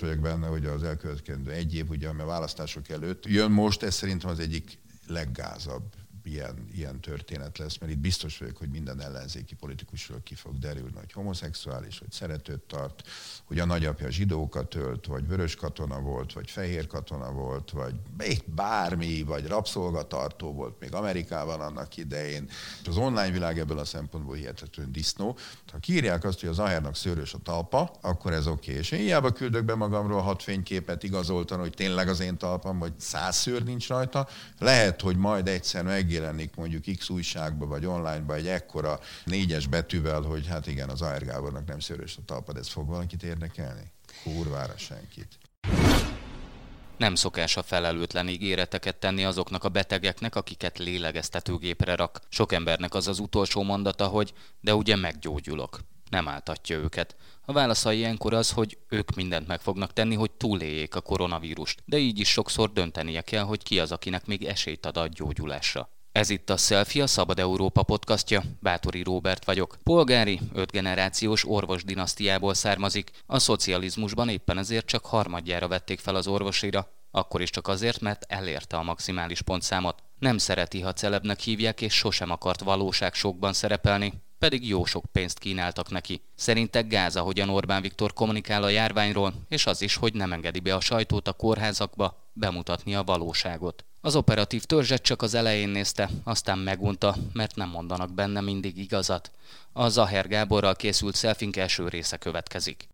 vagyok benne, hogy az elkövetkező egy év, ugye, a választások előtt jön most, ez szerintem az egyik leggázabb ilyen, ilyen történet lesz, mert itt biztos vagyok, hogy minden ellenzéki politikusról ki fog derülni, hogy homoszexuális, hogy szeretőt tart, hogy a nagyapja zsidókat ölt, vagy vörös katona volt, vagy fehér katona volt, vagy még bármi, vagy rabszolgatartó volt még Amerikában annak idején. Az online világ ebből a szempontból hihetetlen disznó. Ha kírják azt, hogy az ahernak szőrös a talpa, akkor ez oké. Okay. És én hiába küldök be magamról hat fényképet igazoltan, hogy tényleg az én talpam, vagy száz szőr nincs rajta. Lehet, hogy majd egyszer meg megjelenik mondjuk X újságba vagy onlineba egy ekkora négyes betűvel, hogy hát igen, az AR Gábornak nem szörös a talpad, ez fog valakit érdekelni? Kurvára senkit. Nem szokás a felelőtlen ígéreteket tenni azoknak a betegeknek, akiket lélegeztetőgépre rak. Sok embernek az az utolsó mondata, hogy de ugye meggyógyulok. Nem áltatja őket. A válasza ilyenkor az, hogy ők mindent meg fognak tenni, hogy túléljék a koronavírust, de így is sokszor döntenie kell, hogy ki az, akinek még esélyt ad a gyógyulásra. Ez itt a Selfie, a Szabad Európa podcastja. Bátori Róbert vagyok. Polgári, ötgenerációs orvos dinasztiából származik. A szocializmusban éppen ezért csak harmadjára vették fel az orvosira. Akkor is csak azért, mert elérte a maximális pontszámot. Nem szereti, ha celebnek hívják, és sosem akart valóságsokban szerepelni pedig jó sok pénzt kínáltak neki. Szerinte gáz, ahogyan Orbán Viktor kommunikál a járványról, és az is, hogy nem engedi be a sajtót a kórházakba bemutatni a valóságot. Az operatív törzset csak az elején nézte, aztán megunta, mert nem mondanak benne mindig igazat. A Zaher Gáborral készült szelfink első része következik.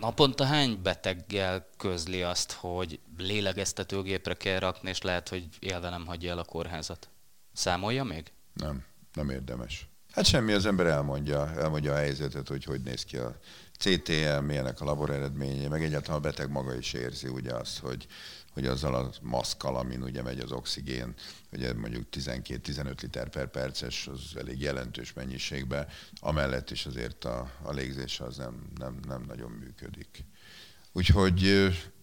Naponta hány beteggel közli azt, hogy lélegeztetőgépre kell rakni, és lehet, hogy élve nem hagyja el a kórházat? Számolja még? Nem, nem érdemes. Hát semmi, az ember elmondja, elmondja a helyzetet, hogy hogy néz ki a CTM, milyenek a labor eredményei, meg egyáltalán a beteg maga is érzi ugye azt, hogy hogy azzal a maszkal, amin ugye megy az oxigén, ugye mondjuk 12-15 liter per perces, az elég jelentős mennyiségben, amellett is azért a, a légzés az nem, nem, nem nagyon működik. Úgyhogy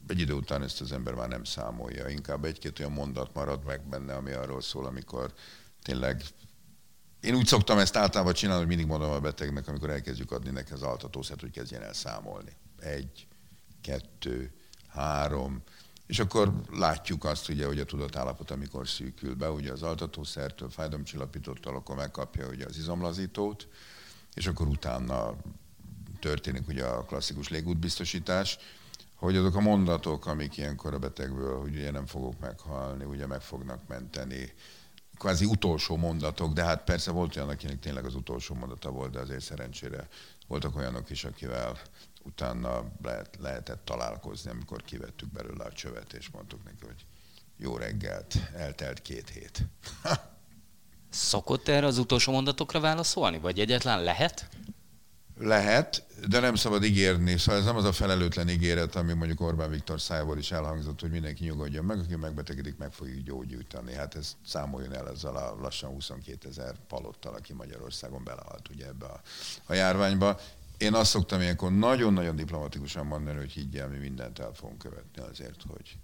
egy idő után ezt az ember már nem számolja, inkább egy-két olyan mondat marad meg benne, ami arról szól, amikor tényleg én úgy szoktam ezt általában csinálni, hogy mindig mondom a betegnek, amikor elkezdjük adni neki az altatószert, hogy kezdjen el számolni. Egy, kettő, három, és akkor látjuk azt, ugye, hogy a tudatállapot, amikor szűkül be, ugye az altatószertől, fájdalomcsillapítottal, akkor megkapja ugye az izomlazítót, és akkor utána történik ugye a klasszikus légútbiztosítás, hogy azok a mondatok, amik ilyenkor a betegből, hogy ugye nem fogok meghalni, ugye meg fognak menteni, kvázi utolsó mondatok, de hát persze volt olyan, akinek tényleg az utolsó mondata volt, de azért szerencsére voltak olyanok is, akivel utána lehet, lehetett találkozni, amikor kivettük belőle a csövet, és mondtuk neki, hogy jó reggelt, eltelt két hét. Szokott erre az utolsó mondatokra válaszolni, vagy egyetlen lehet? Lehet, de nem szabad ígérni. Szóval ez nem az a felelőtlen ígéret, ami mondjuk Orbán Viktor szájából is elhangzott, hogy mindenki nyugodjon meg, aki megbetegedik, meg fogjuk gyógyítani. Hát ez számoljon el ezzel a lassan 22 ezer palottal, aki Magyarországon belehalt ugye ebbe a, a járványba. Én azt szoktam ilyenkor nagyon-nagyon diplomatikusan mondani, hogy higgyel, mi mindent el fogunk követni azért, hogy,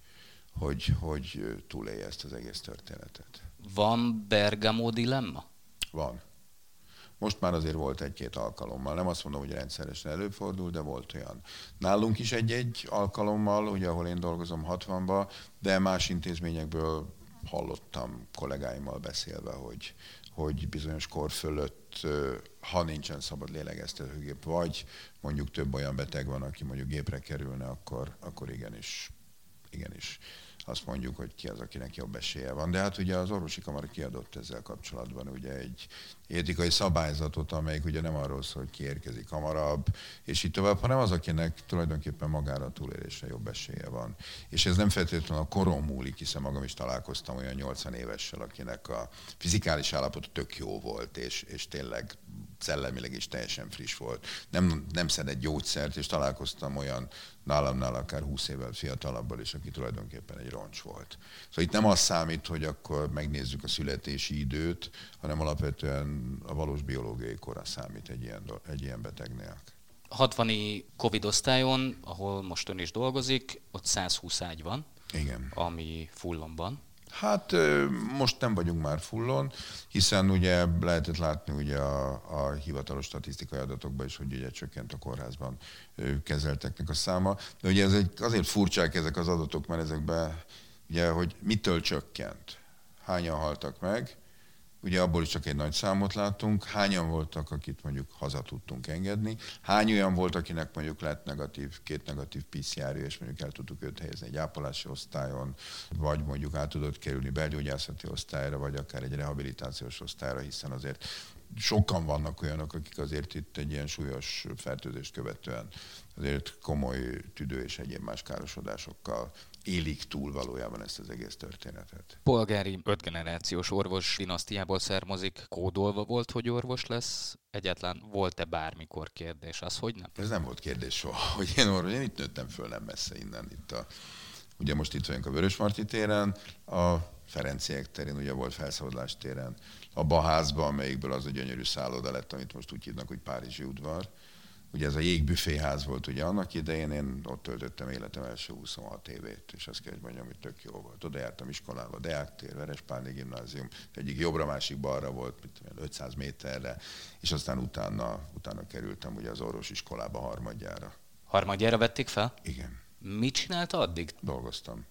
hogy, hogy túlélje ezt az egész történetet. Van Bergamo dilemma? Van. Most már azért volt egy-két alkalommal. Nem azt mondom, hogy rendszeresen előfordul, de volt olyan. Nálunk is egy-egy alkalommal, ugye ahol én dolgozom 60-ba, de más intézményekből hallottam kollégáimmal beszélve, hogy, hogy bizonyos kor fölött, ha nincsen szabad lélegeztetőgép, vagy mondjuk több olyan beteg van, aki mondjuk gépre kerülne, akkor, akkor igenis, igenis azt mondjuk, hogy ki az, akinek jobb esélye van. De hát ugye az orvosi kamara kiadott ezzel kapcsolatban ugye egy etikai szabályzatot, amelyik ugye nem arról szól, hogy ki érkezik hamarabb, és így tovább, hanem az, akinek tulajdonképpen magára a túlélésre jobb esélye van. És ez nem feltétlenül a korom múlik, hiszen magam is találkoztam olyan 80 évessel, akinek a fizikális állapota tök jó volt, és, és tényleg szellemileg is teljesen friss volt. Nem, nem szedett gyógyszert, és találkoztam olyan nálamnál akár 20 évvel fiatalabbal is, aki tulajdonképpen egy roncs volt. Szóval itt nem az számít, hogy akkor megnézzük a születési időt, hanem alapvetően a valós biológiai kora számít egy ilyen, egy ilyen betegnél. 60 Covid osztályon, ahol most ön is dolgozik, ott 120 ágy van, Igen. ami fullon van. Hát most nem vagyunk már fullon, hiszen ugye lehetett látni ugye a, a hivatalos statisztikai adatokban is, hogy ugye csökkent a kórházban kezelteknek a száma. De ugye egy, azért furcsák ezek az adatok, mert ezekben ugye, hogy mitől csökkent, hányan haltak meg, Ugye abból is csak egy nagy számot láttunk. Hányan voltak, akit mondjuk haza tudtunk engedni? Hány olyan volt, akinek mondjuk lett negatív, két negatív pcr és mondjuk el tudtuk őt helyezni egy ápolási osztályon, vagy mondjuk át tudott kerülni belgyógyászati osztályra, vagy akár egy rehabilitációs osztályra, hiszen azért sokan vannak olyanok, akik azért itt egy ilyen súlyos fertőzést követően azért komoly tüdő és egyéb más károsodásokkal élik túl valójában ezt az egész történetet. Polgári ötgenerációs orvos dinasztiából származik, kódolva volt, hogy orvos lesz, egyetlen volt-e bármikor kérdés, az hogy nem? Ez nem volt kérdés soha, hogy én orvos, én itt nőttem föl nem messze innen, itt a, ugye most itt vagyunk a Vörösmarty téren, a Ferenciek terén, ugye volt felszabadulás téren, a házban, amelyikből az a gyönyörű szálloda lett, amit most úgy hívnak, hogy Párizsi udvar, Ugye ez a jégbüféház volt ugye annak idején, én ott töltöttem életem első 26 évét, és azt kell, hogy mondjam, hogy tök jó volt. Oda jártam iskolába, Deák tér, Verespálni gimnázium, egyik jobbra, másik balra volt, mit tudom, 500 méterre, és aztán utána, utána kerültem ugye az orvosiskolába harmadjára. Harmadjára vették fel? Igen. Mit csinálta addig? Dolgoztam.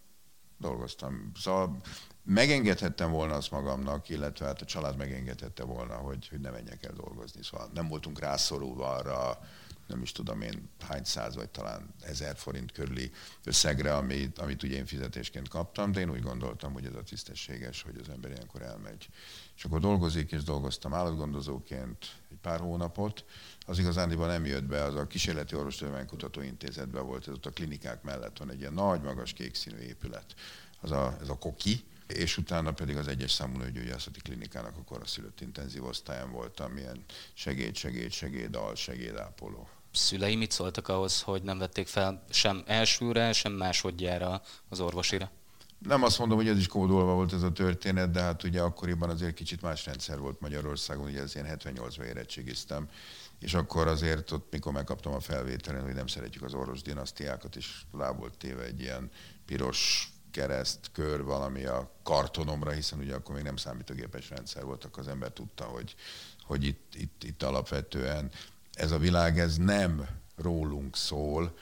Dolgoztam. Szóval megengedhettem volna azt magamnak, illetve hát a család megengedhette volna, hogy, hogy ne menjek el dolgozni. Szóval nem voltunk rászorulva arra, nem is tudom én hány száz, vagy talán ezer forint körüli összegre, amit, amit ugye én fizetésként kaptam, de én úgy gondoltam, hogy ez a tisztességes, hogy az ember ilyenkor elmegy. És akkor dolgozik, és dolgoztam állatgondozóként egy pár hónapot, az igazándiban nem jött be, az a Kísérleti Orvostudománykutató Intézetben volt, ez ott a klinikák mellett van egy ilyen nagy, magas kék épület, az a, ez a koki, és utána pedig az egyes számú nőgyógyászati klinikának a koraszülött intenzív osztályán voltam, ilyen segéd, segéd, segéd, al, segédápoló. Szülei mit szóltak ahhoz, hogy nem vették fel sem elsőre, sem másodjára az orvosira? Nem azt mondom, hogy ez is kódolva volt ez a történet, de hát ugye akkoriban azért kicsit más rendszer volt Magyarországon, ugye ez én 78-ban érettségiztem, és akkor azért ott, mikor megkaptam a felvételen, hogy nem szeretjük az orvos dinasztiákat, és lábolt téve egy ilyen piros kereszt, kör valami a kartonomra, hiszen ugye akkor még nem számítógépes rendszer volt, akkor az ember tudta, hogy, hogy itt, itt, itt alapvetően ez a világ, ez nem rólunk szól,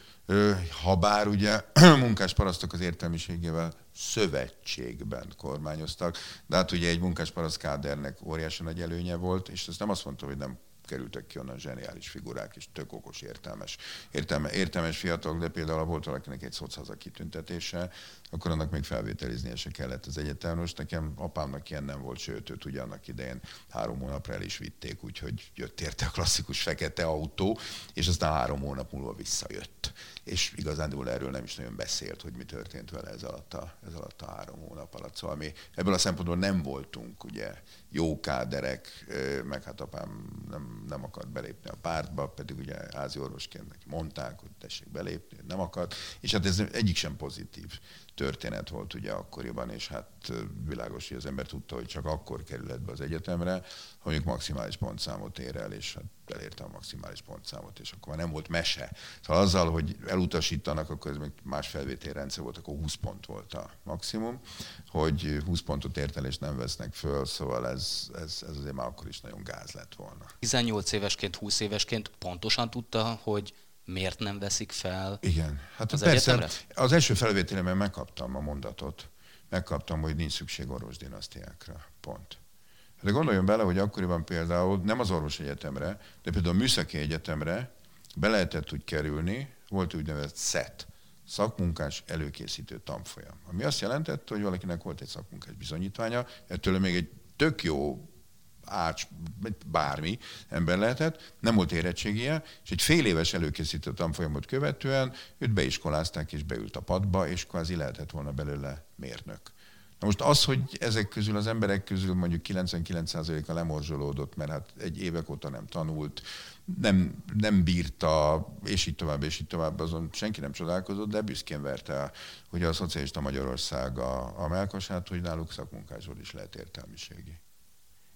ha bár ugye munkásparasztok az értelmiségével szövetségben kormányoztak, de hát ugye egy munkásparaszt kádernek óriási nagy előnye volt, és ez nem azt mondta, hogy nem kerültek ki onnan zseniális figurák és tök okos, értelmes, értelme, értelmes fiatalok, de például volt valakinek egy szochaza kitüntetése, akkor annak még felvételiznie se kellett az egyetem. Most nekem apámnak ilyen nem volt, sőt, őt ugye annak idején három hónapra el is vitték, úgyhogy jött érte a klasszikus fekete autó, és aztán három hónap múlva visszajött. És igazán erről nem is nagyon beszélt, hogy mi történt vele ez alatt a, ez alatt a három hónap alatt. Szóval mi ebből a szempontból nem voltunk ugye jó káderek, meg hát apám nem, nem akart belépni a pártba, pedig ugye házi orvosként neki mondták, hogy tessék belépni, nem akart, és hát ez egyik sem pozitív történet volt ugye akkoriban, és hát világos, hogy az ember tudta, hogy csak akkor kerülhet be az egyetemre, mondjuk maximális pontszámot ér el, és hát elérte a maximális pontszámot, és akkor már nem volt mese. Szóval azzal, hogy elutasítanak, akkor ez még más felvételrendszer volt, akkor 20 pont volt a maximum, hogy 20 pontot ért el, és nem vesznek föl, szóval ez, ez, ez azért már akkor is nagyon gáz lett volna. 18 évesként, 20 évesként pontosan tudta, hogy miért nem veszik fel Igen, hát az persze, egyetemre? az első felvételemben megkaptam a mondatot, megkaptam, hogy nincs szükség orvos dinasztiákra. Pont. De gondoljon bele, hogy akkoriban például nem az orvos egyetemre, de például a műszaki egyetemre be lehetett úgy kerülni, volt úgynevezett SET, szakmunkás előkészítő tanfolyam. Ami azt jelentette, hogy valakinek volt egy szakmunkás bizonyítványa, ettől még egy tök jó ács, bármi ember lehetett, nem volt érettségie, és egy fél éves előkészítő tanfolyamot követően őt beiskolázták, és beült a padba, és kvázi lehetett volna belőle mérnök. Na most az, hogy ezek közül az emberek közül mondjuk 99%-a lemorzsolódott, mert hát egy évek óta nem tanult, nem, nem bírta, és így tovább, és így tovább, azon senki nem csodálkozott, de büszkén verte, hogy a szocialista Magyarország a, a melkasát, hogy náluk szakmunkásról is lehet értelmiségi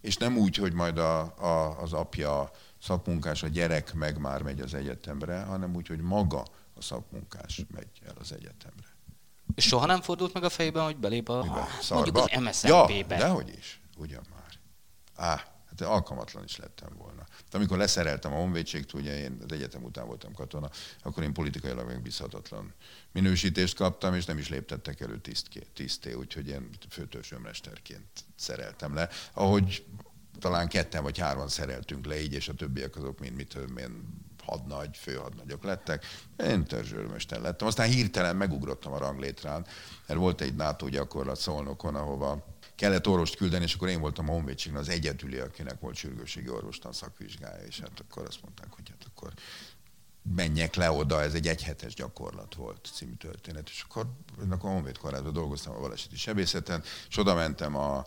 és nem úgy, hogy majd a, a, az apja szakmunkás, a gyerek meg már megy az egyetemre, hanem úgy, hogy maga a szakmunkás megy el az egyetemre. És soha nem fordult meg a fejében, hogy belép a, Miben? mondjuk az Ja, MSZNP-be. dehogy is. Ugyan már. Á, hát alkalmatlan is lettem volna. De amikor leszereltem a honvédségtől, ugye én az egyetem után voltam katona, akkor én politikailag megbízhatatlan minősítést kaptam, és nem is léptettek elő tisztké, tiszté, úgyhogy én főtörzsőmesterként szereltem le. Ahogy talán ketten vagy hárman szereltünk le így, és a többiek azok mind mit tudom én, hadnagy, főhadnagyok lettek. Én törzsőrmester lettem. Aztán hirtelen megugrottam a ranglétrán, mert volt egy NATO gyakorlat Szolnokon, ahova kellett orvost küldeni, és akkor én voltam a honvédségben az egyedüli, akinek volt sürgőségi orvostan szakvizsgája, és hát akkor azt mondták, hogy hát akkor menjek le oda, ez egy egyhetes gyakorlat volt című történet, és akkor akkor a Honvéd Kórházban dolgoztam a baleseti sebészeten, és oda mentem a,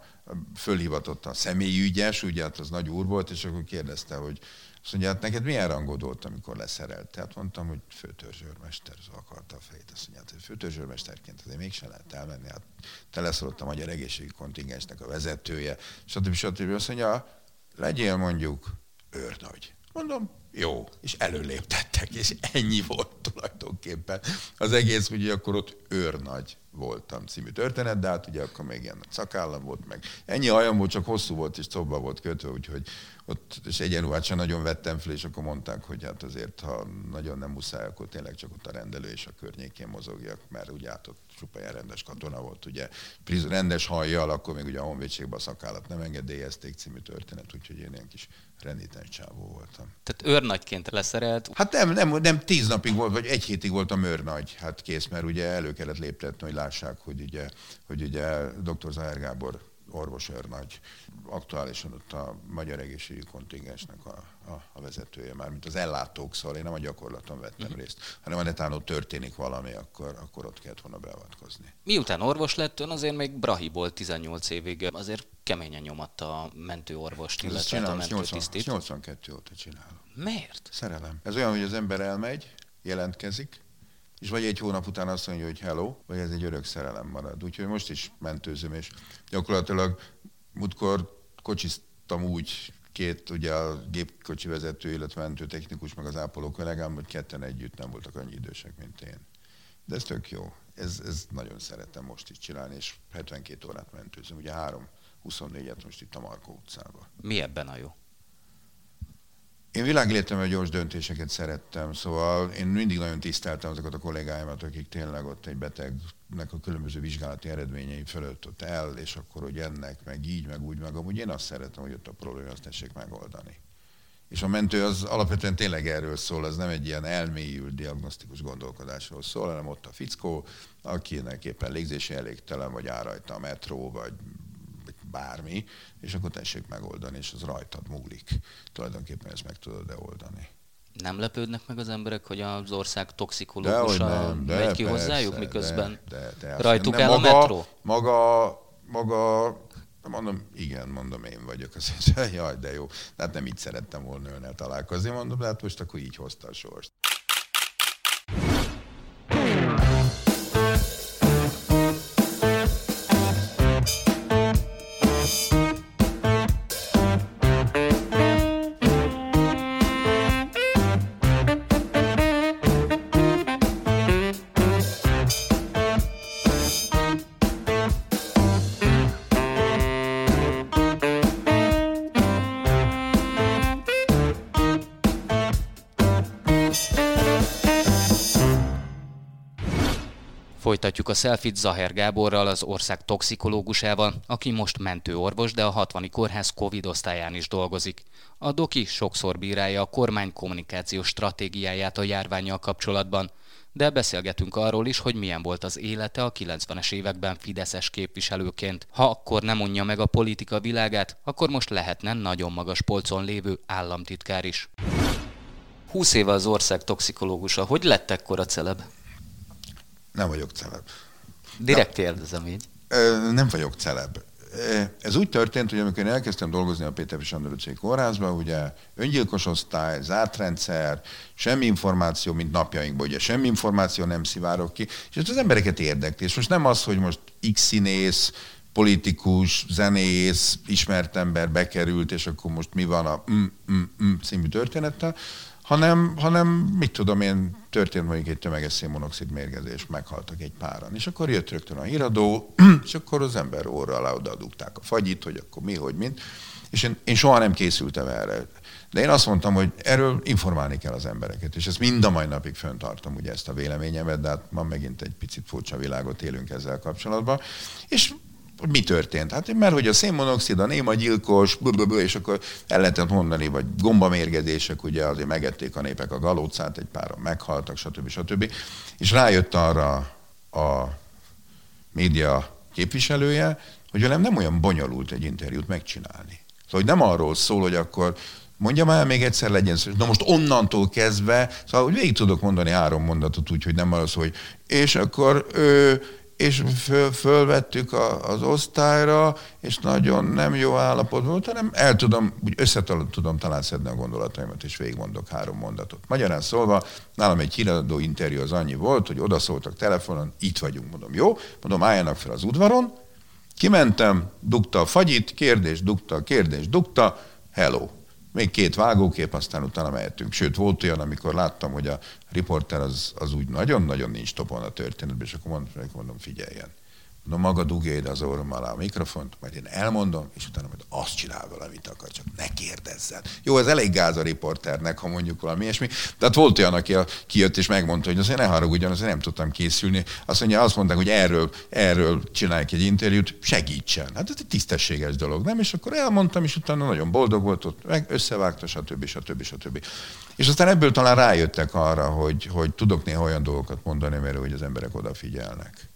fölhivatott a személyügyes, ugye hát az nagy úr volt, és akkor kérdezte, hogy azt mondja, hát neked milyen rangod volt, amikor leszerelt? Tehát mondtam, hogy főtörzsőrmester, az akarta a fejét. Azt mondja, hogy főtörzsőrmesterként azért mégsem lehet elmenni. Hát te leszel ott a magyar egészségügyi kontingensnek a vezetője, stb. stb. Azt mondja, legyél mondjuk őrnagy. Mondom, jó, és előléptettek, és ennyi volt tulajdonképpen. Az egész, ugye akkor ott őrnagy voltam című történet, de hát ugye akkor még ilyen szakállam volt, meg ennyi hajam volt, csak hosszú volt, és szobba volt kötve, úgyhogy ott, és egyenruhát sem nagyon vettem fel, és akkor mondták, hogy hát azért, ha nagyon nem muszáj, akkor tényleg csak ott a rendelő és a környékén mozogjak, mert ugye hát ott csupa ilyen rendes katona volt, ugye rendes hajjal, akkor még ugye a honvédségben a szakállat nem engedélyezték című történet, úgyhogy én ilyen kis renitens csávó voltam. Tehát őrnagyként leszerelt? Hát nem, nem, nem tíz napig volt, vagy egy hétig voltam őrnagy, hát kész, mert ugye elő kellett léptetni, hogy lássák, hogy ugye, hogy ugye dr. Zahár Gábor orvosőrnagy, aktuálisan ott a Magyar Egészségügyi Kontingensnek a, a, a vezetője, már mint az ellátók, szóval én nem a gyakorlaton vettem mm. részt, hanem ha netán ott történik valami, akkor, akkor ott kellett volna beavatkozni. Miután orvos lett, ön azért még Brahiból 18 évig azért keményen nyomatta a mentőorvost, illetve csinálom, a mentőtisztit. 82 óta csinálom. Miért? Szerelem. Ez olyan, hogy az ember elmegy, jelentkezik, és vagy egy hónap után azt mondja, hogy hello, vagy ez egy örök szerelem marad. Úgyhogy most is mentőzöm, és gyakorlatilag múltkor kocsiztam úgy két, ugye a gépkocsi vezető, illetve mentőtechnikus, meg az ápoló kollégám, hogy ketten együtt nem voltak annyi idősek, mint én. De ez tök jó. Ez, ez nagyon szeretem most is csinálni, és 72 órát mentőzöm. Ugye három, 24-et most itt a Markó utcában. Mi ebben a jó? Én világéletemben gyors döntéseket szerettem, szóval én mindig nagyon tiszteltem azokat a kollégáimat, akik tényleg ott egy betegnek a különböző vizsgálati eredményei fölött ott el, és akkor, hogy ennek, meg így, meg úgy, meg amúgy én azt szeretem, hogy ott a probléma azt tessék megoldani. És a mentő az alapvetően tényleg erről szól, ez nem egy ilyen elmélyült diagnosztikus gondolkodásról szól, hanem ott a fickó, akinek éppen légzési elégtelen, vagy árajta a metró, vagy bármi, és akkor tessék megoldani, és az rajtad múlik. Tulajdonképpen ezt meg tudod-e oldani. Nem lepődnek meg az emberek, hogy az ország toxikológusa megy ki persze, hozzájuk, miközben de, de, de rajtuk el maga, a metró? Maga, maga Mondom, igen, mondom, én vagyok. Azt mondja, jaj, de jó. Tehát nem így szerettem volna önnel találkozni, mondom, de hát most akkor így hozta a sorst. Folytatjuk a selfit Zaher Gáborral, az ország toxikológusával, aki most mentőorvos, de a 60 kórház Covid osztályán is dolgozik. A doki sokszor bírálja a kormány kommunikációs stratégiáját a járványjal kapcsolatban, de beszélgetünk arról is, hogy milyen volt az élete a 90-es években Fideszes képviselőként. Ha akkor nem unja meg a politika világát, akkor most lehetne nagyon magas polcon lévő államtitkár is. 20 éve az ország toxikológusa. Hogy lett ekkora celeb? Nem vagyok celeb. Direkt kérdezem így. Nem vagyok celeb. Ez úgy történt, hogy amikor én elkezdtem dolgozni a Péter Sándor utcai kórházban, ugye öngyilkos osztály, zárt rendszer, semmi információ, mint napjainkban, ugye semmi információ nem szivárok ki, és ez az embereket érdekli. És most nem az, hogy most X színész, politikus, zenész, ismert ember bekerült, és akkor most mi van a mm, mm, mm című történettel, hanem, hanem mit tudom én, történt mondjuk egy tömeges szénmonoxid mérgezés, meghaltak egy páran. És akkor jött rögtön a híradó, és akkor az ember óra alá odaadugták a fagyit, hogy akkor mi, hogy mint. És én, én soha nem készültem erre. De én azt mondtam, hogy erről informálni kell az embereket, és ezt mind a mai napig föntartom, ugye ezt a véleményemet, de hát ma megint egy picit furcsa világot élünk ezzel kapcsolatban. És mi történt? Hát mert hogy a szénmonoxid, a néma gyilkos, és akkor el lehetett mondani, vagy gombamérgezések, ugye azért megették a népek a galócát, egy páran meghaltak, stb. stb. És rájött arra a média képviselője, hogy velem nem olyan bonyolult egy interjút megcsinálni. Szóval hogy nem arról szól, hogy akkor Mondjam el még egyszer legyen szó. Na most onnantól kezdve, szóval hogy végig tudok mondani három mondatot úgy, hogy nem arról szól, hogy és akkor ő, és föl, fölvettük a, az osztályra, és nagyon nem jó állapot volt, hanem el tudom, úgy össze tudom talán szedni a gondolataimat, és végigmondok három mondatot. Magyarán szólva, nálam egy híradó interjú az annyi volt, hogy odaszóltak telefonon, itt vagyunk, mondom, jó, mondom, álljanak fel az udvaron, kimentem, dugta a fagyit, kérdés, dugta, kérdés, dugta, hello, még két vágókép, aztán utána mehetünk. Sőt, volt olyan, amikor láttam, hogy a riporter az, az úgy nagyon-nagyon nincs topon a történetben, és akkor mondom, figyeljen no maga dugja ide az orrom alá a mikrofont, majd én elmondom, és utána majd azt csinál vele, amit akar, csak ne kérdezzen. Jó, ez elég gáz a riporternek, ha mondjuk valami ilyesmi. Tehát volt olyan, aki kijött és megmondta, hogy azért ne haragudjon, azért nem tudtam készülni. Azt mondja, azt mondták, hogy erről, erről csinálják egy interjút, segítsen. Hát ez egy tisztességes dolog, nem? És akkor elmondtam, és utána nagyon boldog volt, ott meg összevágta, stb. stb. stb. És aztán ebből talán rájöttek arra, hogy, hogy tudok néha olyan dolgokat mondani, mert hogy az emberek odafigyelnek.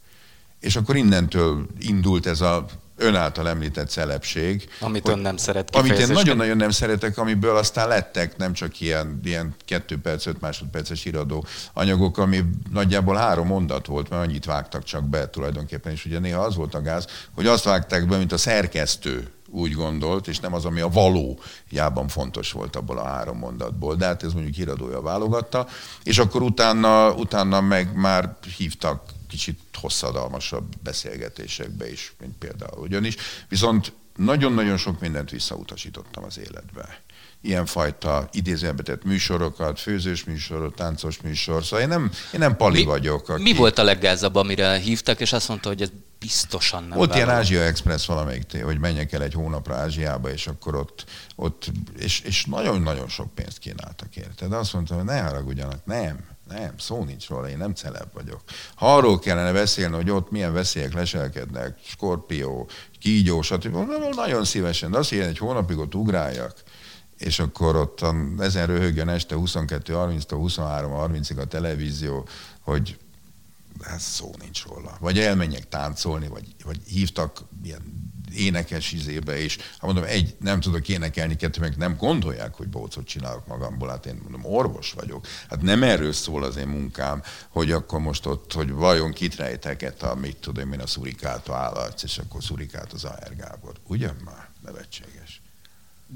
És akkor innentől indult ez a ön által említett szelepség. Amit ön nem szeret Amit én nagyon-nagyon nem szeretek, amiből aztán lettek nem csak ilyen, ilyen kettő perc, öt másodperces iradó anyagok, ami nagyjából három mondat volt, mert annyit vágtak csak be tulajdonképpen, és ugye néha az volt a gáz, hogy azt vágták be, mint a szerkesztő úgy gondolt, és nem az, ami a valójában fontos volt abból a három mondatból. De hát ez mondjuk híradója válogatta, és akkor utána, utána meg már hívtak kicsit hosszadalmasabb beszélgetésekbe is, mint például ugyanis. Viszont nagyon-nagyon sok mindent visszautasítottam az életbe. Ilyenfajta idézőjelbe tett műsorokat, főzős műsorot, táncos műsor. Szóval én nem, én nem pali mi, vagyok. Aki... Mi volt a leggázabb, amire hívtak, és azt mondta, hogy ez biztosan nem Ott ilyen Ázsia Express valamelyik, hogy menjek el egy hónapra Ázsiába, és akkor ott, ott és, és nagyon-nagyon sok pénzt kínáltak érte. De azt mondtam, hogy ne haragudjanak, nem, nem, szó nincs róla, én nem celeb vagyok. Ha arról kellene beszélni, hogy ott milyen veszélyek leselkednek, skorpió, kígyó, stb. Nagyon szívesen, de azt hogy egy hónapig ott ugráljak, és akkor ott ezen röhögjön este 22.30-tól 23.30-ig a televízió, hogy ez szó nincs róla. Vagy elmenjek táncolni, vagy, vagy hívtak ilyen énekes izébe, és ha mondom, egy, nem tudok énekelni, kettő, meg nem gondolják, hogy bócot csinálok magamból, hát én mondom, orvos vagyok. Hát nem erről szól az én munkám, hogy akkor most ott, hogy vajon kit rejteket a, mit tudom én, a szurikát állatsz, és akkor szurikát az A.R. Gábor. Ugyan már? Nevetséges.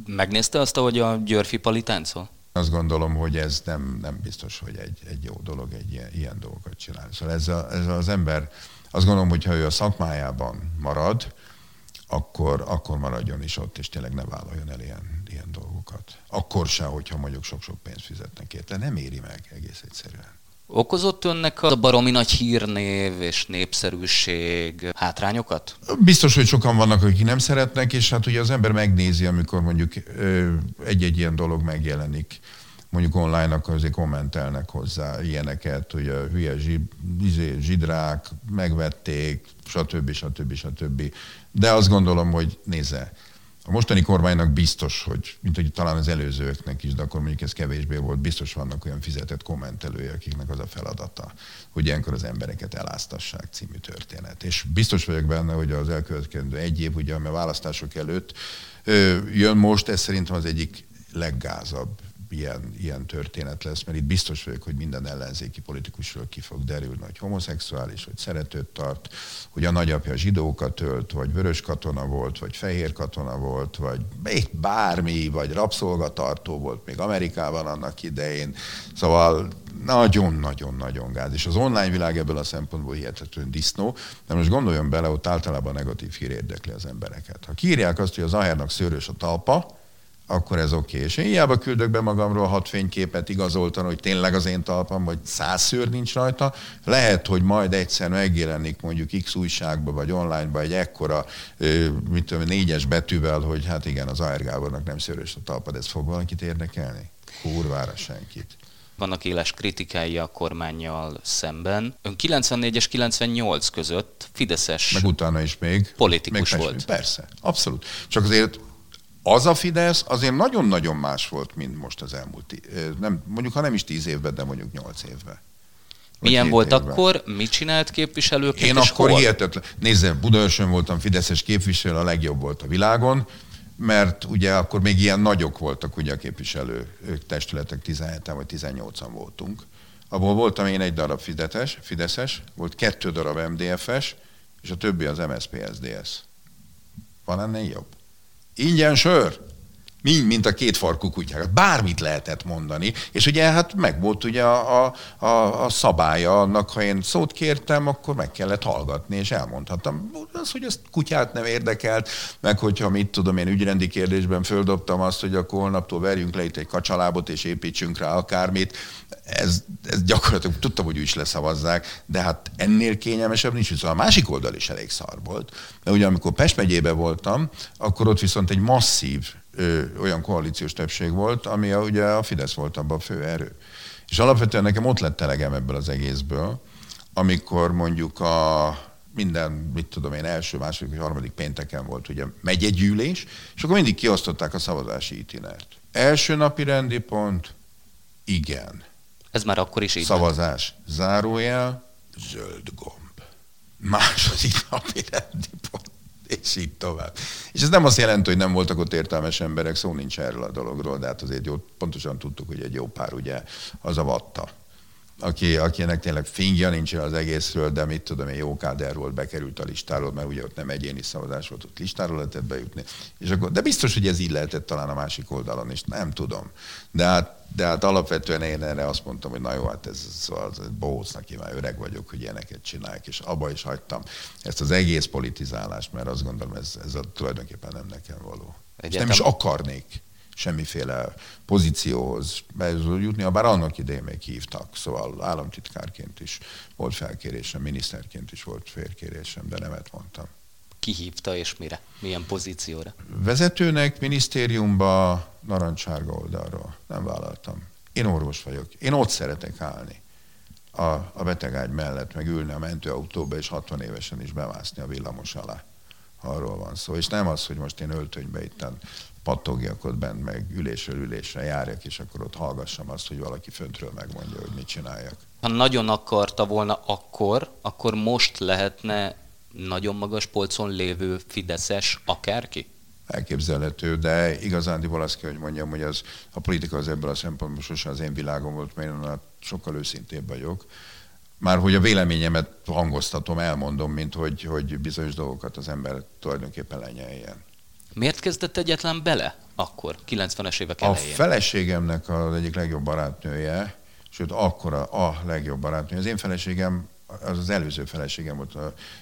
Megnézte azt, hogy a Györfi Pali táncol? Azt gondolom, hogy ez nem, nem biztos, hogy egy, egy jó dolog egy ilyen, ilyen dolgokat csinálni. Szóval ez, a, ez az ember, azt gondolom, hogy ha ő a szakmájában marad, akkor, akkor maradjon is ott, és tényleg ne vállaljon el ilyen, ilyen dolgokat. Akkor se, hogyha mondjuk sok-sok pénzt fizetnek érte. Nem éri meg egész egyszerűen. Okozott önnek a baromi nagy hírnév és népszerűség hátrányokat? Biztos, hogy sokan vannak, akik nem szeretnek, és hát ugye az ember megnézi, amikor mondjuk egy-egy ilyen dolog megjelenik mondjuk online, akkor azért kommentelnek hozzá ilyeneket, hogy a hülye izé, zsidrák megvették, stb. stb. stb. De azt gondolom, hogy nézze, a mostani kormánynak biztos, hogy, mint hogy talán az előzőknek is, de akkor mondjuk ez kevésbé volt, biztos vannak olyan fizetett kommentelői, akiknek az a feladata, hogy ilyenkor az embereket eláztassák című történet. És biztos vagyok benne, hogy az elkövetkező egy év, ugye, a választások előtt jön most, ez szerintem az egyik leggázabb ilyen, ilyen történet lesz, mert itt biztos vagyok, hogy minden ellenzéki politikusról ki fog derülni, hogy homoszexuális, hogy szeretőt tart, hogy a nagyapja zsidókat ölt, vagy vörös katona volt, vagy fehér katona volt, vagy bármi, vagy rabszolgatartó volt még Amerikában annak idején. Szóval Nagyon-nagyon-nagyon gáz. És az online világ ebből a szempontból hihetetlen disznó. De most gondoljon bele, ott általában negatív hír érdekli az embereket. Ha kírják azt, hogy az ahernak szőrös a talpa, akkor ez oké. Okay. És én hiába küldök be magamról hat fényképet igazoltan, hogy tényleg az én talpam, vagy száz szőr nincs rajta. Lehet, hogy majd egyszer megjelenik mondjuk X újságba, vagy onlineba egy ekkora, mit tudom, négyes betűvel, hogy hát igen, az AR Gábornak nem szőrös a talpa, de ez fog valakit érdekelni? Kurvára senkit vannak éles kritikái a kormányjal szemben. Ön 94 és 98 között Fideszes Meg utána is még. Politikus még volt. Persze, abszolút. Csak azért az a Fidesz azért nagyon-nagyon más volt, mint most az elmúlt, nem, mondjuk ha nem is tíz évben, de mondjuk nyolc évben. Milyen volt évben. akkor? Mit csinált képviselőként? Én akkor hol? hihetetlen. Nézze, Budaörsön voltam Fideszes képviselő, a legjobb volt a világon, mert ugye akkor még ilyen nagyok voltak ugye a képviselő testületek, 17 vagy 18-an voltunk. Abból voltam én egy darab Fideszes, Fideszes, volt kettő darab MDF-es, és a többi az MSZP-SZDSZ. Van ennél jobb? Ingyen sör, mind, mint a két farkú kutyák. Bármit lehetett mondani. És ugye hát meg volt ugye a, a, a, a szabálya annak, ha én szót kértem, akkor meg kellett hallgatni, és elmondhattam. Az, hogy ezt kutyát nem érdekelt, meg hogyha mit tudom én ügyrendi kérdésben földobtam azt, hogy akkor holnaptól verjünk le itt egy kacsalábot, és építsünk rá akármit, ez, ez gyakorlatilag tudtam, hogy úgy is leszavazzák, de hát ennél kényelmesebb nincs, szóval a másik oldal is elég szar volt. Mert ugye amikor Pest megyébe voltam, akkor ott viszont egy masszív ö, olyan koalíciós többség volt, ami a, ugye a Fidesz volt abban a fő erő. És alapvetően nekem ott lett elegem ebből az egészből, amikor mondjuk a minden, mit tudom én, első, második vagy harmadik pénteken volt ugye megyegyűlés, és akkor mindig kiosztották a szavazási itinert. Első napi rendi pont, igen. Ez már akkor is így Szavazás, zárójel, zöld gomb. Második napi rendi pont és így tovább. És ez nem azt jelenti, hogy nem voltak ott értelmes emberek, szó nincs erről a dologról, de hát azért jó, pontosan tudtuk, hogy egy jó pár ugye az a vatta aki, akinek tényleg fingja nincs az egészről, de mit tudom én, jó káder volt, bekerült a listáról, mert ugye ott nem egyéni szavazás volt, ott listáról lehetett bejutni. És akkor, de biztos, hogy ez így lehetett talán a másik oldalon is, nem tudom. De hát, de hát alapvetően én erre azt mondtam, hogy na jó, hát ez, szóval ez bohóc neki, már öreg vagyok, hogy ilyeneket csinálják, és abba is hagytam ezt az egész politizálást, mert azt gondolom, ez, ez a, tulajdonképpen nem nekem való. Egyetem... És nem is akarnék semmiféle pozícióhoz be jutni, bár annak idején még hívtak, szóval államtitkárként is volt felkérésem, miniszterként is volt félkérésem, de nemet mondtam. Ki hívta és mire? Milyen pozícióra? Vezetőnek, minisztériumba, narancsárga oldalról. Nem vállaltam. Én orvos vagyok. Én ott szeretek állni a, a betegágy mellett, meg ülni a mentőautóba, és 60 évesen is bemászni a villamos alá. Arról van szó. És nem az, hogy most én öltönybe itten pattogjak ott bent, meg ülésről ülésre járjak, és akkor ott hallgassam azt, hogy valaki föntről megmondja, hogy mit csináljak. Ha nagyon akarta volna akkor, akkor most lehetne nagyon magas polcon lévő Fideszes akárki? elképzelhető, de igazándiból azt kell, hogy mondjam, hogy az, a politika az ebből a szempontból sosem az én világom volt, mert én sokkal őszintébb vagyok. Már hogy a véleményemet hangoztatom, elmondom, mint hogy, hogy bizonyos dolgokat az ember tulajdonképpen lenyeljen. Miért kezdett egyetlen bele akkor, 90-es évek elején? A feleségemnek az egyik legjobb barátnője, sőt, akkor a, a legjobb barátnője. Az én feleségem, az az előző feleségem volt,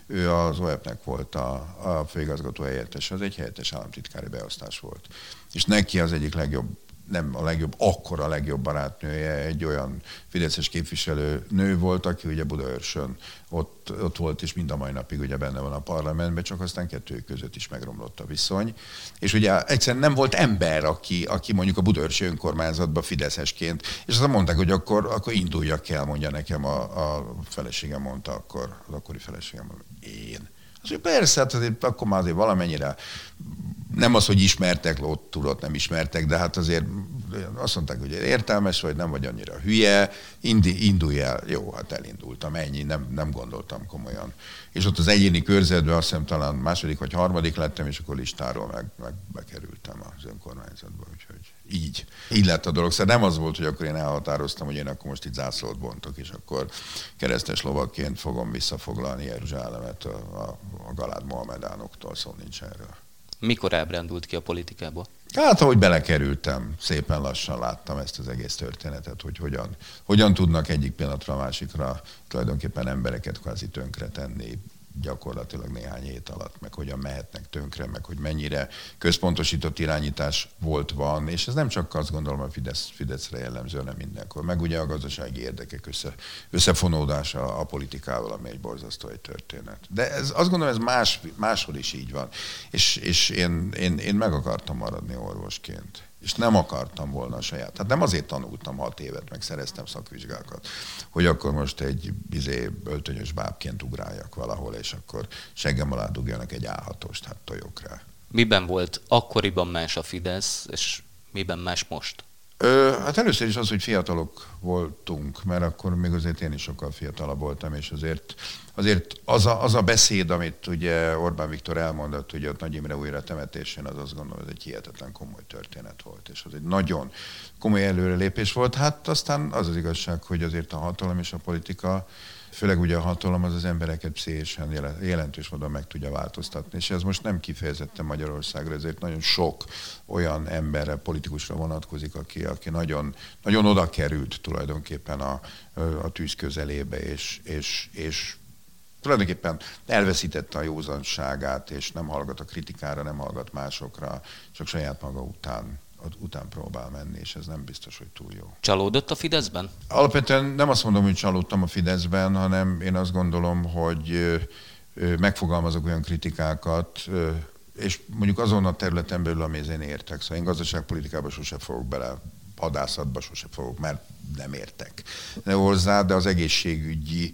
ő az OEP-nek volt a, a főigazgató helyettes, az egy helyettes államtitkári beosztás volt. És neki az egyik legjobb nem a legjobb, akkor a legjobb barátnője egy olyan fideszes képviselő nő volt, aki ugye Budaörsön ott, ott volt, és mind a mai napig ugye benne van a parlamentben, csak aztán kettő között is megromlott a viszony. És ugye egyszerűen nem volt ember, aki, aki mondjuk a Budaörsi önkormányzatban fideszesként, és azt mondták, hogy akkor, akkor induljak el, mondja nekem a, a feleségem, mondta akkor, az akkori feleségem, én. Azért persze, hát azért, akkor már azért valamennyire nem az, hogy ismertek, ott tudott, nem ismertek, de hát azért azt mondták, hogy értelmes vagy, nem vagy annyira hülye, indi, indulj el. Jó, hát elindultam, ennyi, nem, nem gondoltam komolyan. És ott az egyéni körzetben azt hiszem talán második vagy harmadik lettem, és akkor listáról meg, meg bekerültem az önkormányzatba, úgyhogy így. Így lett a dolog. Szóval nem az volt, hogy akkor én elhatároztam, hogy én akkor most itt zászlót bontok, és akkor keresztes lovakként fogom visszafoglalni Jeruzsálemet a, a, a Galád Mohamedánoktól, szó nincs erről. Mikor ábrándult ki a politikába? Hát, ahogy belekerültem, szépen lassan láttam ezt az egész történetet, hogy hogyan, hogyan tudnak egyik pillanatra a másikra tulajdonképpen embereket kvázi tönkretenni, gyakorlatilag néhány hét alatt, meg hogyan mehetnek tönkre, meg hogy mennyire központosított irányítás volt, van, és ez nem csak azt gondolom a Fidesz, Fideszre jellemző, hanem mindenkor. Meg ugye a gazdasági érdekek össze, összefonódása a politikával, ami egy borzasztó egy történet. De ez, azt gondolom, ez más, máshol is így van. És, és én, én, én meg akartam maradni orvosként és nem akartam volna a saját. Hát nem azért tanultam hat évet, meg szereztem szakvizsgákat, hogy akkor most egy bizé öltönyös bábként ugráljak valahol, és akkor seggem alá dugjanak egy A6-ost, hát tojok rá. Miben volt akkoriban más a Fidesz, és miben más most? Ö, hát először is az, hogy fiatalok voltunk, mert akkor még azért én is sokkal fiatalabb voltam, és azért, azért az, a, az a beszéd, amit ugye Orbán Viktor elmondott, ugye ott Nagy Imre újra temetésén, az azt gondolom, hogy egy hihetetlen komoly történet volt, és az egy nagyon komoly előrelépés volt. Hát aztán az az igazság, hogy azért a hatalom és a politika főleg ugye a hatalom az az embereket pszichésen jelentős módon meg tudja változtatni, és ez most nem kifejezetten Magyarországra, ezért nagyon sok olyan emberre, politikusra vonatkozik, aki, aki nagyon, nagyon oda került tulajdonképpen a, a tűz közelébe, és, és, és tulajdonképpen elveszítette a józanságát, és nem hallgat a kritikára, nem hallgat másokra, csak saját maga után után próbál menni, és ez nem biztos, hogy túl jó. Csalódott a Fideszben? Alapvetően nem azt mondom, hogy csalódtam a Fideszben, hanem én azt gondolom, hogy megfogalmazok olyan kritikákat, és mondjuk azon a területen belül, amihez én értek. Szóval én gazdaságpolitikában sose fogok bele hadászatba sose fogok, mert nem értek hozzá, de az egészségügyi,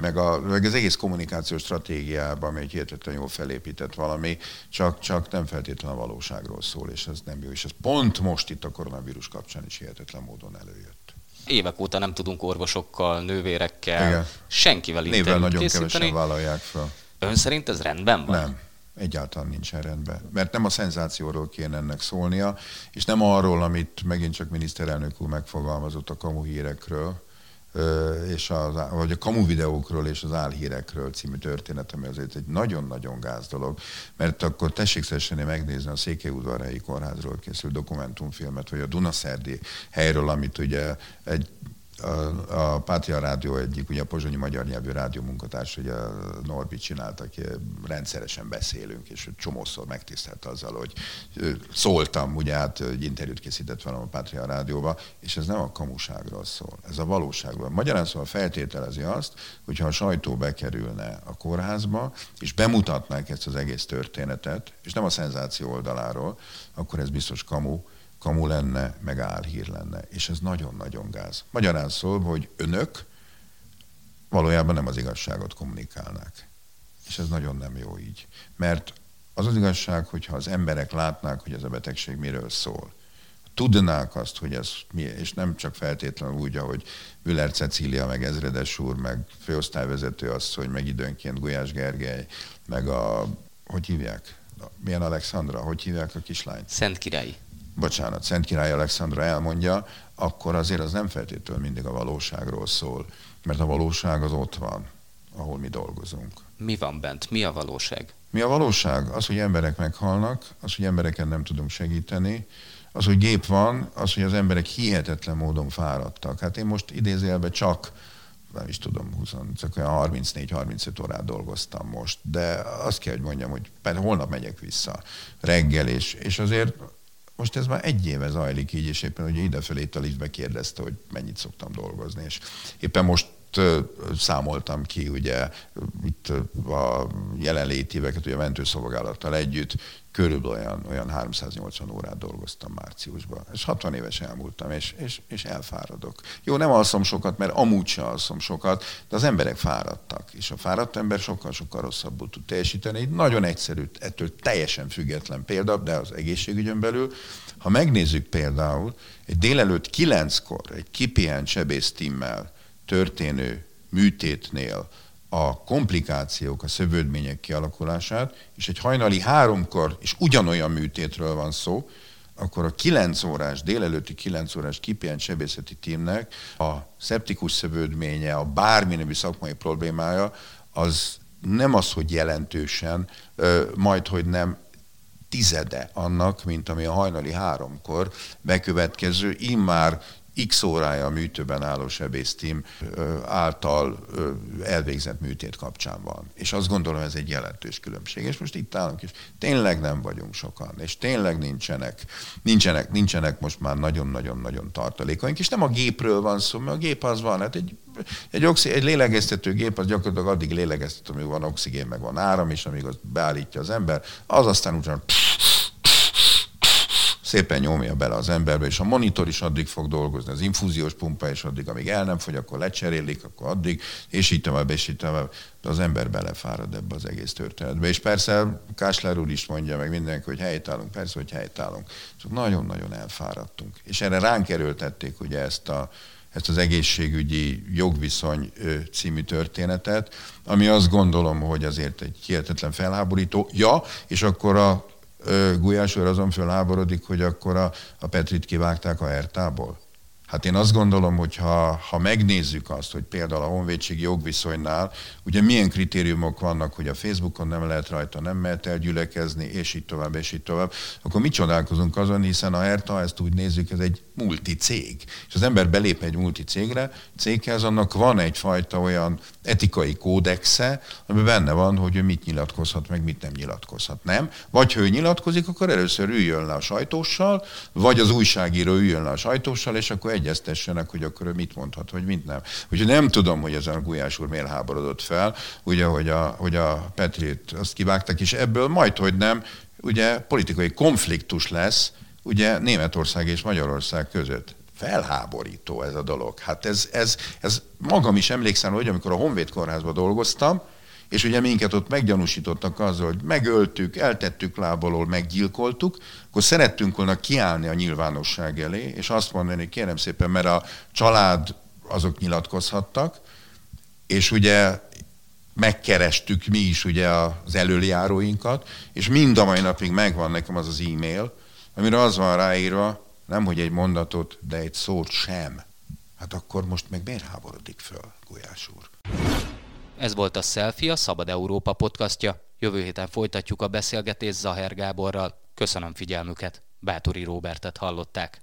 meg, a, meg az egész kommunikációs stratégiában, ami egy hihetetlen jól felépített valami, csak, csak nem feltétlenül a valóságról szól, és ez nem jó. És ez pont most itt a koronavírus kapcsán is hihetetlen módon előjött. Évek óta nem tudunk orvosokkal, nővérekkel, Igen. senkivel Névvel nagyon kevesen vállalják fel. Ön szerint ez rendben van? Nem egyáltalán nincsen rendben. Mert nem a szenzációról kéne ennek szólnia, és nem arról, amit megint csak miniszterelnök úr megfogalmazott a kamu hírekről, és az, vagy a kamu videókról és az álhírekről című történet, ami azért egy nagyon-nagyon gáz dolog, mert akkor tessék szesseni megnézni a Székelyudvarhelyi Kórházról készült dokumentumfilmet, vagy a Dunaszerdi helyről, amit ugye egy a, a Pátria Rádió egyik, ugye a pozsonyi magyar nyelvű rádió munkatárs, ugye Norbi csinált, aki rendszeresen beszélünk, és csomószor megtisztelt azzal, hogy szóltam, ugye hát egy interjút készített velem a Pátria Rádióba, és ez nem a kamuságról szól, ez a valóságról. Magyarán szóval feltételezi azt, hogyha a sajtó bekerülne a kórházba, és bemutatnák ezt az egész történetet, és nem a szenzáció oldaláról, akkor ez biztos kamu, kamu lenne, meg álhír lenne. És ez nagyon-nagyon gáz. Magyarán szól, hogy önök valójában nem az igazságot kommunikálnák. És ez nagyon nem jó így. Mert az az igazság, hogyha az emberek látnák, hogy ez a betegség miről szól, tudnák azt, hogy ez mi, és nem csak feltétlenül úgy, ahogy Müller Cecília, meg Ezredes úr, meg főosztályvezető asszony, meg időnként Gulyás Gergely, meg a, hogy hívják? Milyen Alexandra, hogy hívják a kislányt? Szent Király bocsánat, Szent Király Alexandra elmondja, akkor azért az nem feltétlenül mindig a valóságról szól, mert a valóság az ott van, ahol mi dolgozunk. Mi van bent? Mi a valóság? Mi a valóság? Az, hogy emberek meghalnak, az, hogy embereken nem tudunk segíteni, az, hogy gép van, az, hogy az emberek hihetetlen módon fáradtak. Hát én most idézélve csak nem is tudom, 20, csak olyan 34-35 órát dolgoztam most, de azt kell, hogy mondjam, hogy holnap megyek vissza reggel, és, és azért most ez már egy éve zajlik így, és éppen ugye idefelé a kérdezte, hogy mennyit szoktam dolgozni, és éppen most számoltam ki, ugye itt a jelenléti éveket, ugye a mentőszolgálattal együtt, körülbelül olyan, olyan 380 órát dolgoztam márciusban. És 60 éves elmúltam, és, és, és elfáradok. Jó, nem alszom sokat, mert amúgy sem alszom sokat, de az emberek fáradtak, és a fáradt ember sokkal-sokkal rosszabbul tud teljesíteni. Egy nagyon egyszerű, ettől teljesen független példa, de az egészségügyön belül, ha megnézzük például, egy délelőtt kilenckor egy kipihent sebésztimmel történő műtétnél a komplikációk, a szövődmények kialakulását, és egy hajnali háromkor, és ugyanolyan műtétről van szó, akkor a 9 órás, délelőtti 9 órás kipihent sebészeti tímnek a szeptikus szövődménye, a bármi nevű szakmai problémája, az nem az, hogy jelentősen, majd hogy nem tizede annak, mint ami a hajnali háromkor bekövetkező, immár x órája a műtőben álló sebésztím által elvégzett műtét kapcsán van. És azt gondolom, ez egy jelentős különbség. És most itt állunk, és tényleg nem vagyunk sokan, és tényleg nincsenek, nincsenek, nincsenek most már nagyon-nagyon-nagyon tartalékaink, és nem a gépről van szó, mert a gép az van, hát egy egy, oxi, egy lélegeztető gép az gyakorlatilag addig lélegeztető, amíg van oxigén, meg van áram, és amíg azt beállítja az ember, az aztán utána szépen nyomja bele az emberbe, és a monitor is addig fog dolgozni, az infúziós pumpa is addig, amíg el nem fogy, akkor lecserélik, akkor addig, és így tovább, és így tovább. De az ember belefárad ebbe az egész történetbe. És persze Kásler úr is mondja meg mindenki, hogy helytállunk, persze, hogy helytállunk. Csak nagyon-nagyon elfáradtunk. És erre ránk erőltették ugye ezt a, ezt az egészségügyi jogviszony című történetet, ami azt gondolom, hogy azért egy hihetetlen felháborító. Ja, és akkor a Gulyás úr azon fölháborodik, hogy akkor a, a Petrit kivágták a Ertából. Hát én azt gondolom, hogy ha, ha megnézzük azt, hogy például a honvédségi jogviszonynál, ugye milyen kritériumok vannak, hogy a Facebookon nem lehet rajta, nem mehet el gyülekezni, és így tovább, és így tovább, akkor mi csodálkozunk azon, hiszen a ERTA, ezt úgy nézzük, ez egy multi cég. És az ember belép egy multi cégre, céghez annak van egyfajta olyan etikai kódexe, ami benne van, hogy ő mit nyilatkozhat, meg mit nem nyilatkozhat. Nem? Vagy ha ő nyilatkozik, akkor először üljön le a sajtóssal, vagy az újságíró üljön le a sajtóssal, és akkor egyeztessenek, hogy akkor ő mit mondhat, vagy mit nem. Úgyhogy nem tudom, hogy ezen a Gulyás úr miért háborodott fel, ugye, hogy a, hogy a Petrit azt kivágtak, és ebből majd, hogy nem, ugye politikai konfliktus lesz, ugye Németország és Magyarország között felháborító ez a dolog. Hát ez, ez, ez magam is emlékszem, hogy amikor a Honvéd kórházban dolgoztam, és ugye minket ott meggyanúsítottak azzal, hogy megöltük, eltettük lábalól, meggyilkoltuk, akkor szerettünk volna kiállni a nyilvánosság elé, és azt mondani, kérem szépen, mert a család azok nyilatkozhattak, és ugye megkerestük mi is ugye az előjáróinkat, és mind a mai napig megvan nekem az az e-mail, amire az van ráírva, nem hogy egy mondatot, de egy szót sem. Hát akkor most meg miért háborodik föl, Gulyás úr? Ez volt a Selfie, a Szabad Európa podcastja. Jövő héten folytatjuk a beszélgetést Zaher Gáborral. Köszönöm figyelmüket. Bátori Róbertet hallották.